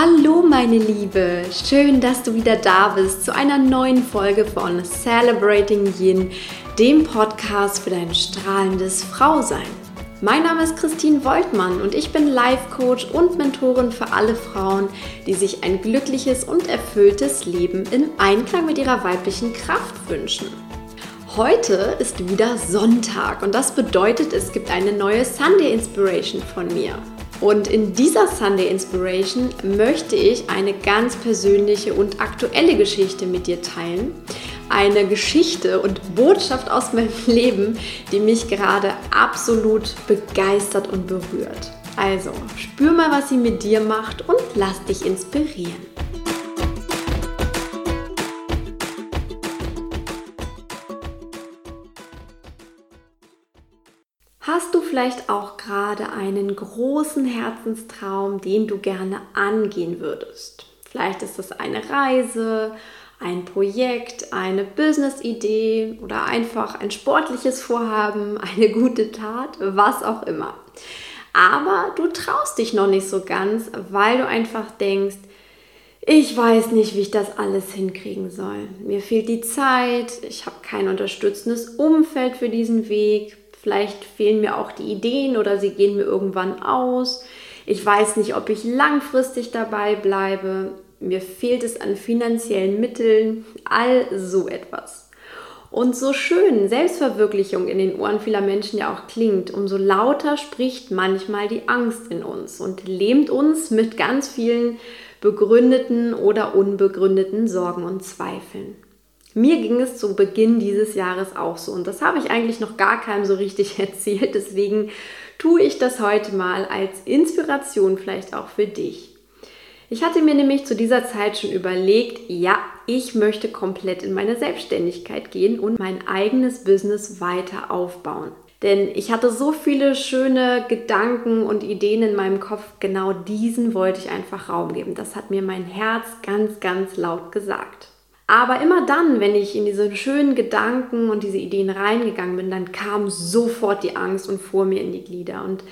Hallo meine Liebe, schön, dass du wieder da bist zu einer neuen Folge von Celebrating Yin, dem Podcast für dein strahlendes Frausein. Mein Name ist Christine Woltmann und ich bin Life Coach und Mentorin für alle Frauen, die sich ein glückliches und erfülltes Leben in Einklang mit ihrer weiblichen Kraft wünschen. Heute ist wieder Sonntag und das bedeutet, es gibt eine neue Sunday Inspiration von mir. Und in dieser Sunday Inspiration möchte ich eine ganz persönliche und aktuelle Geschichte mit dir teilen. Eine Geschichte und Botschaft aus meinem Leben, die mich gerade absolut begeistert und berührt. Also, spür mal, was sie mit dir macht und lass dich inspirieren. Hast du vielleicht auch gerade einen großen Herzenstraum, den du gerne angehen würdest? Vielleicht ist das eine Reise, ein Projekt, eine Business-Idee oder einfach ein sportliches Vorhaben, eine gute Tat, was auch immer. Aber du traust dich noch nicht so ganz, weil du einfach denkst, ich weiß nicht, wie ich das alles hinkriegen soll. Mir fehlt die Zeit, ich habe kein unterstützendes Umfeld für diesen Weg, Vielleicht fehlen mir auch die Ideen oder sie gehen mir irgendwann aus. Ich weiß nicht, ob ich langfristig dabei bleibe. Mir fehlt es an finanziellen Mitteln. All so etwas. Und so schön Selbstverwirklichung in den Ohren vieler Menschen ja auch klingt, umso lauter spricht manchmal die Angst in uns und lähmt uns mit ganz vielen begründeten oder unbegründeten Sorgen und Zweifeln. Mir ging es zu Beginn dieses Jahres auch so und das habe ich eigentlich noch gar keinem so richtig erzählt. Deswegen tue ich das heute mal als Inspiration vielleicht auch für dich. Ich hatte mir nämlich zu dieser Zeit schon überlegt, ja, ich möchte komplett in meine Selbstständigkeit gehen und mein eigenes Business weiter aufbauen. Denn ich hatte so viele schöne Gedanken und Ideen in meinem Kopf, genau diesen wollte ich einfach Raum geben. Das hat mir mein Herz ganz, ganz laut gesagt. Aber immer dann, wenn ich in diese schönen Gedanken und diese Ideen reingegangen bin, dann kam sofort die Angst und fuhr mir in die Glieder. Und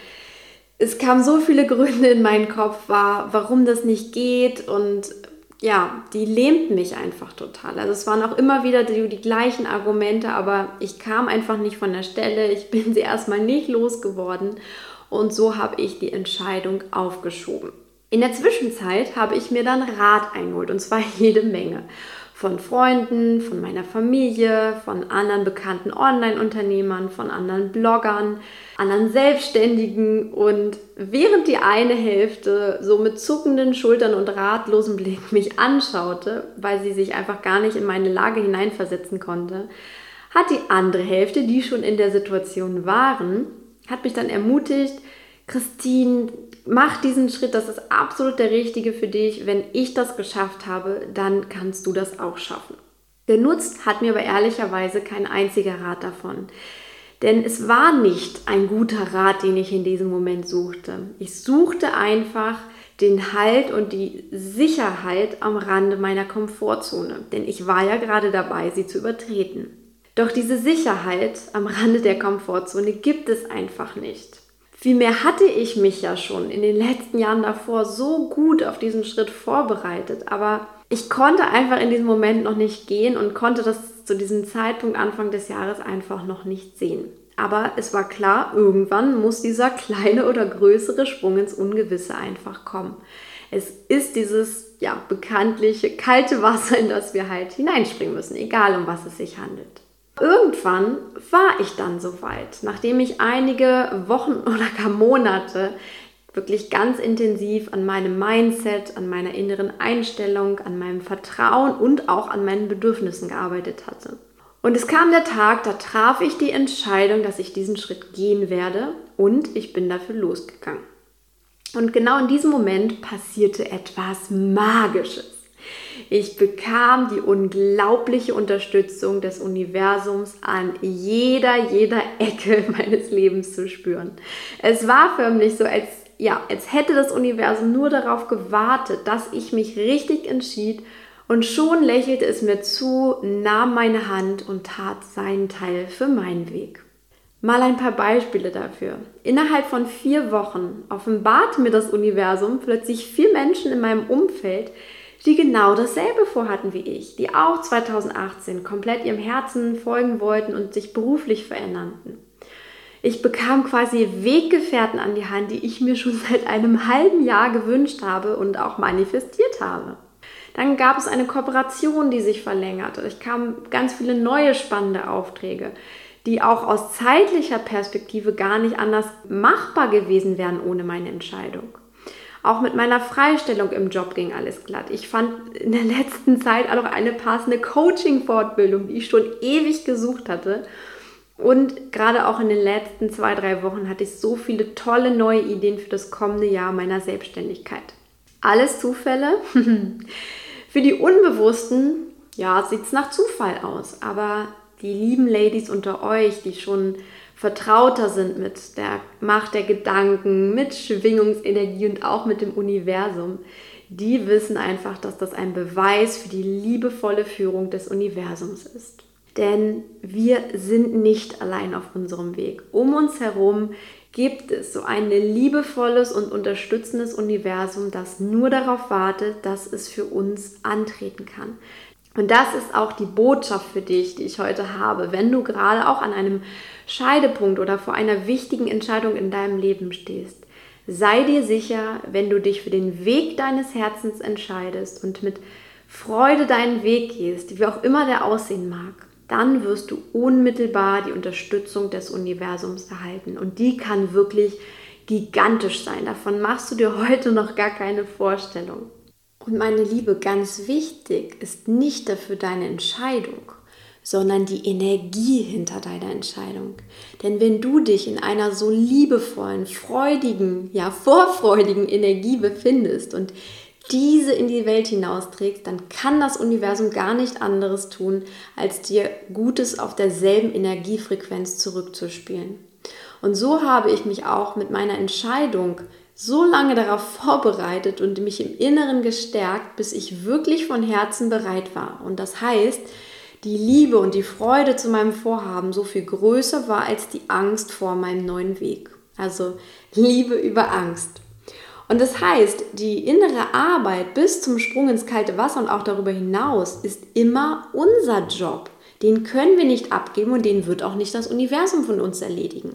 es kamen so viele Gründe in meinen Kopf, war, warum das nicht geht. Und ja, die lähmten mich einfach total. Also es waren auch immer wieder die, die gleichen Argumente, aber ich kam einfach nicht von der Stelle. Ich bin sie erstmal nicht losgeworden. Und so habe ich die Entscheidung aufgeschoben. In der Zwischenzeit habe ich mir dann Rat eingeholt und zwar jede Menge von Freunden, von meiner Familie, von anderen bekannten Online-Unternehmern, von anderen Bloggern, anderen Selbstständigen. Und während die eine Hälfte so mit zuckenden Schultern und ratlosem Blick mich anschaute, weil sie sich einfach gar nicht in meine Lage hineinversetzen konnte, hat die andere Hälfte, die schon in der Situation waren, hat mich dann ermutigt, Christine, mach diesen Schritt, das ist absolut der richtige für dich. Wenn ich das geschafft habe, dann kannst du das auch schaffen. Genutzt hat mir aber ehrlicherweise kein einziger Rat davon. Denn es war nicht ein guter Rat, den ich in diesem Moment suchte. Ich suchte einfach den Halt und die Sicherheit am Rande meiner Komfortzone. Denn ich war ja gerade dabei, sie zu übertreten. Doch diese Sicherheit am Rande der Komfortzone gibt es einfach nicht. Vielmehr hatte ich mich ja schon in den letzten Jahren davor so gut auf diesen Schritt vorbereitet, aber ich konnte einfach in diesem Moment noch nicht gehen und konnte das zu diesem Zeitpunkt Anfang des Jahres einfach noch nicht sehen. Aber es war klar, irgendwann muss dieser kleine oder größere Sprung ins Ungewisse einfach kommen. Es ist dieses ja bekanntliche kalte Wasser, in das wir halt hineinspringen müssen, egal um was es sich handelt. Irgendwann war ich dann soweit, nachdem ich einige Wochen oder gar Monate wirklich ganz intensiv an meinem Mindset, an meiner inneren Einstellung, an meinem Vertrauen und auch an meinen Bedürfnissen gearbeitet hatte. Und es kam der Tag, da traf ich die Entscheidung, dass ich diesen Schritt gehen werde und ich bin dafür losgegangen. Und genau in diesem Moment passierte etwas Magisches. Ich bekam die unglaubliche Unterstützung des Universums an jeder, jeder Ecke meines Lebens zu spüren. Es war förmlich so, als, ja, als hätte das Universum nur darauf gewartet, dass ich mich richtig entschied und schon lächelte es mir zu, nahm meine Hand und tat seinen Teil für meinen Weg. Mal ein paar Beispiele dafür. Innerhalb von vier Wochen offenbart mir das Universum plötzlich vier Menschen in meinem Umfeld, die genau dasselbe vorhatten wie ich, die auch 2018 komplett ihrem Herzen folgen wollten und sich beruflich veränderten. Ich bekam quasi Weggefährten an die Hand, die ich mir schon seit einem halben Jahr gewünscht habe und auch manifestiert habe. Dann gab es eine Kooperation, die sich verlängerte. Ich kam ganz viele neue spannende Aufträge, die auch aus zeitlicher Perspektive gar nicht anders machbar gewesen wären ohne meine Entscheidung. Auch mit meiner Freistellung im Job ging alles glatt. Ich fand in der letzten Zeit auch noch eine passende Coaching-Fortbildung, die ich schon ewig gesucht hatte. Und gerade auch in den letzten zwei, drei Wochen hatte ich so viele tolle neue Ideen für das kommende Jahr meiner Selbstständigkeit. Alles Zufälle? für die Unbewussten, ja, sieht es nach Zufall aus. Aber die lieben Ladies unter euch, die schon vertrauter sind mit der Macht der Gedanken, mit Schwingungsenergie und auch mit dem Universum, die wissen einfach, dass das ein Beweis für die liebevolle Führung des Universums ist. Denn wir sind nicht allein auf unserem Weg. Um uns herum gibt es so ein liebevolles und unterstützendes Universum, das nur darauf wartet, dass es für uns antreten kann. Und das ist auch die Botschaft für dich, die ich heute habe, wenn du gerade auch an einem Scheidepunkt oder vor einer wichtigen Entscheidung in deinem Leben stehst. Sei dir sicher, wenn du dich für den Weg deines Herzens entscheidest und mit Freude deinen Weg gehst, wie auch immer der aussehen mag, dann wirst du unmittelbar die Unterstützung des Universums erhalten. Und die kann wirklich gigantisch sein. Davon machst du dir heute noch gar keine Vorstellung. Und meine Liebe, ganz wichtig ist nicht dafür deine Entscheidung, sondern die Energie hinter deiner Entscheidung. Denn wenn du dich in einer so liebevollen, freudigen, ja vorfreudigen Energie befindest und diese in die Welt hinausträgst, dann kann das Universum gar nicht anderes tun, als dir Gutes auf derselben Energiefrequenz zurückzuspielen. Und so habe ich mich auch mit meiner Entscheidung so lange darauf vorbereitet und mich im Inneren gestärkt, bis ich wirklich von Herzen bereit war. Und das heißt, die Liebe und die Freude zu meinem Vorhaben so viel größer war als die Angst vor meinem neuen Weg. Also Liebe über Angst. Und das heißt, die innere Arbeit bis zum Sprung ins kalte Wasser und auch darüber hinaus ist immer unser Job. Den können wir nicht abgeben und den wird auch nicht das Universum von uns erledigen.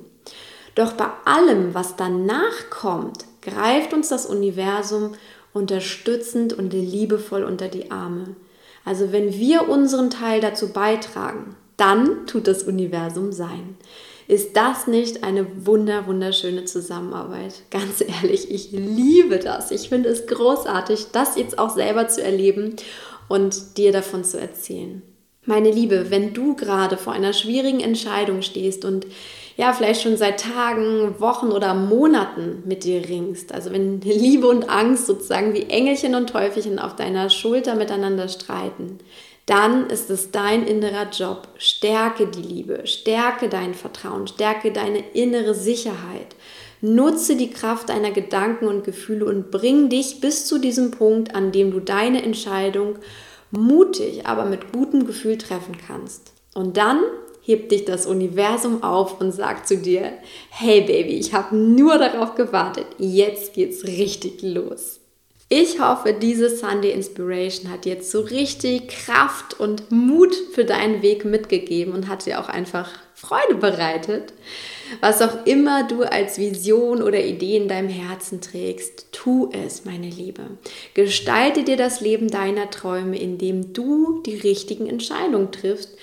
Doch bei allem, was danach kommt, greift uns das Universum unterstützend und liebevoll unter die Arme. Also wenn wir unseren Teil dazu beitragen, dann tut das Universum sein. Ist das nicht eine wunder, wunderschöne Zusammenarbeit? Ganz ehrlich, ich liebe das. Ich finde es großartig, das jetzt auch selber zu erleben und dir davon zu erzählen. Meine Liebe, wenn du gerade vor einer schwierigen Entscheidung stehst und ja, vielleicht schon seit Tagen, Wochen oder Monaten mit dir ringst, also wenn Liebe und Angst sozusagen wie Engelchen und Teufelchen auf deiner Schulter miteinander streiten, dann ist es dein innerer Job. Stärke die Liebe, stärke dein Vertrauen, stärke deine innere Sicherheit. Nutze die Kraft deiner Gedanken und Gefühle und bring dich bis zu diesem Punkt, an dem du deine Entscheidung mutig, aber mit gutem Gefühl treffen kannst. Und dann hebt dich das Universum auf und sagt zu dir, hey Baby, ich habe nur darauf gewartet, jetzt geht's richtig los. Ich hoffe, diese Sunday Inspiration hat jetzt so richtig Kraft und Mut für deinen Weg mitgegeben und hat dir auch einfach Freude bereitet. Was auch immer du als Vision oder Idee in deinem Herzen trägst, tu es, meine Liebe. Gestalte dir das Leben deiner Träume, indem du die richtigen Entscheidungen triffst,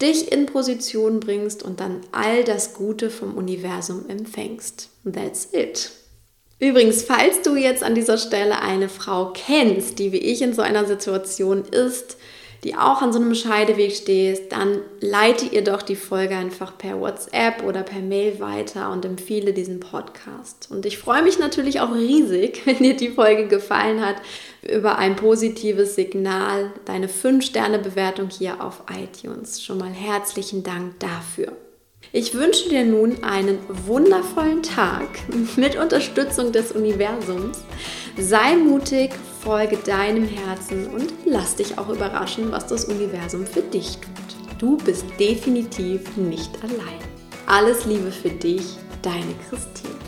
dich in Position bringst und dann all das Gute vom Universum empfängst. That's it. Übrigens, falls du jetzt an dieser Stelle eine Frau kennst, die wie ich in so einer Situation ist, die auch an so einem Scheideweg steht, dann leite ihr doch die Folge einfach per WhatsApp oder per Mail weiter und empfehle diesen Podcast. Und ich freue mich natürlich auch riesig, wenn dir die Folge gefallen hat, über ein positives Signal, deine 5-Sterne-Bewertung hier auf iTunes. Schon mal herzlichen Dank dafür. Ich wünsche dir nun einen wundervollen Tag mit Unterstützung des Universums. Sei mutig, folge deinem Herzen und lass dich auch überraschen, was das Universum für dich tut. Du bist definitiv nicht allein. alles Liebe für dich, deine Christine.